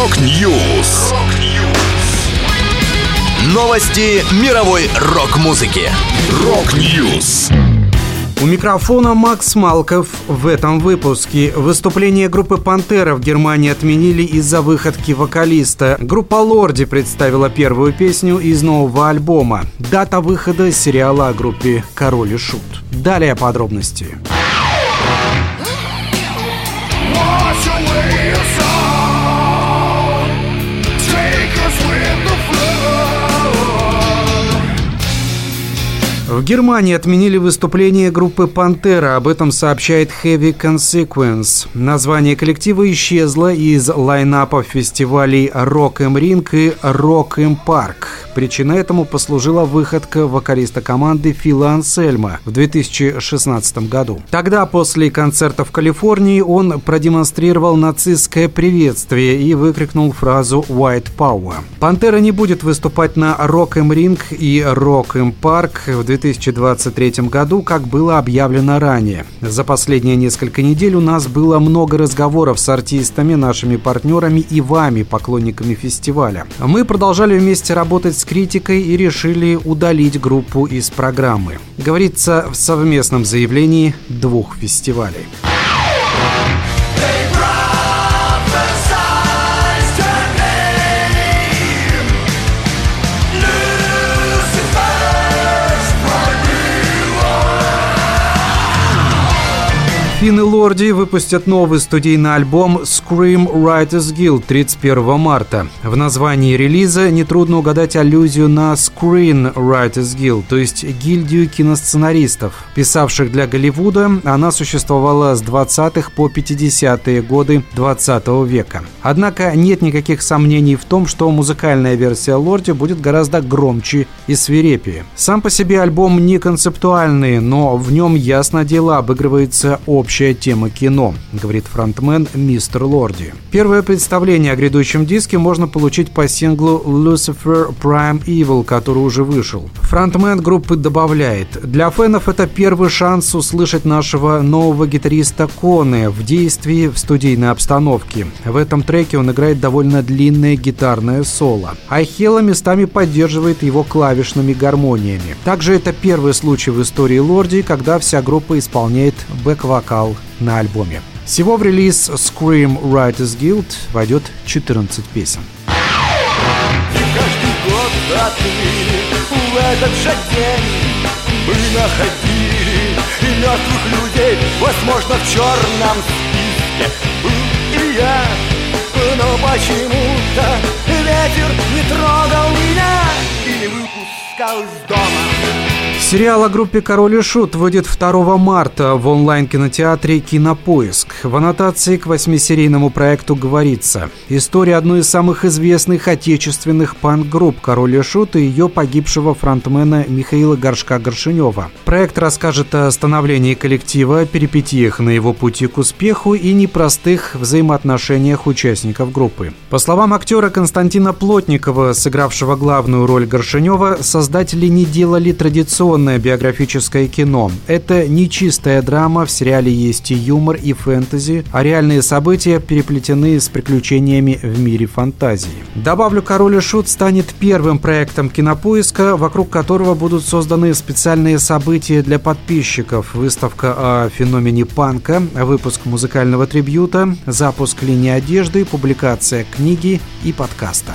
Rock News. Новости мировой рок-музыки. Rock News. У микрофона Макс Малков в этом выпуске. Выступление группы «Pantera» в Германии отменили из-за выходки вокалиста. Группа «Lordi» представила первую песню из нового альбома. Дата выхода сериала о группе «Король и Шут». Далее подробности. Wash away your В Германии отменили выступление группы «Пантера». Об этом сообщает Heavy Consequence. Название коллектива исчезло из лайнапов фестивалей Rock Em Ring и Rock Em Park. Причиной этому послужила выходка вокалиста команды Фила Ансельма в 2016 году. Тогда, после концерта в Калифорнии, он продемонстрировал нацистское приветствие и выкрикнул фразу «White Power». «Пантера» не будет выступать на Rock Em Ring и Rock Em Park в 2023 году, как было объявлено ранее. За последние несколько недель у нас было много разговоров с артистами, нашими партнерами и вами, поклонниками фестиваля. Мы продолжали вместе работать с критикой и решили удалить группу из программы. Говорится в совместном заявлении двух фестивалей. Финн Лорди выпустят новый студийный альбом Scream Writers Guild 31 марта. В названии релиза нетрудно угадать аллюзию на Screen Writers Guild, то есть гильдию киносценаристов, писавших для Голливуда. Она существовала с 20-х по 50-е годы 20 века. Однако нет никаких сомнений в том, что музыкальная версия Лорди будет гораздо громче и свирепее. Сам по себе альбом не концептуальный, но в нем ясно дело обыгрывается общая тема кино, говорит фронтмен Мистер Лорди. Первое представление о грядущем диске можно получить по синглу Lucifer Prime Evil, который уже вышел. Фронтмен группы добавляет, для фенов это первый шанс услышать нашего нового гитариста Коне в действии в студийной обстановке. В этом треке он играет довольно длинное гитарное соло. Айхела местами поддерживает его клавишными гармониями. Также это первый случай в истории Лорди, когда вся группа исполняет бэк-вокал на альбоме. Всего в релиз Scream Writers Guild войдет 14 песен. И год ты в этот же день Мы находили мертвых людей Возможно, в черном списке был и я Но почему-то ветер не трогал меня И не выпускал из дома Сериал о группе «Король и Шут» выйдет 2 марта в онлайн-кинотеатре «Кинопоиск». В аннотации к восьмисерийному проекту говорится «История одной из самых известных отечественных панк-групп «Король и Шут» и ее погибшего фронтмена Михаила Горшка-Горшинева». Проект расскажет о становлении коллектива, перипетиях на его пути к успеху и непростых взаимоотношениях участников группы. По словам актера Константина Плотникова, сыгравшего главную роль Горшинева, создатели не делали традиционное биографическое кино. Это не чистая драма, в сериале есть и юмор, и фэнтези, а реальные события переплетены с приключениями в мире фантазии. Добавлю, «Король и Шут» станет первым проектом кинопоиска, вокруг которого будут созданы специальные события для подписчиков, выставка о феномене панка, выпуск музыкального трибьюта, запуск линии одежды, публикация книги и подкаста.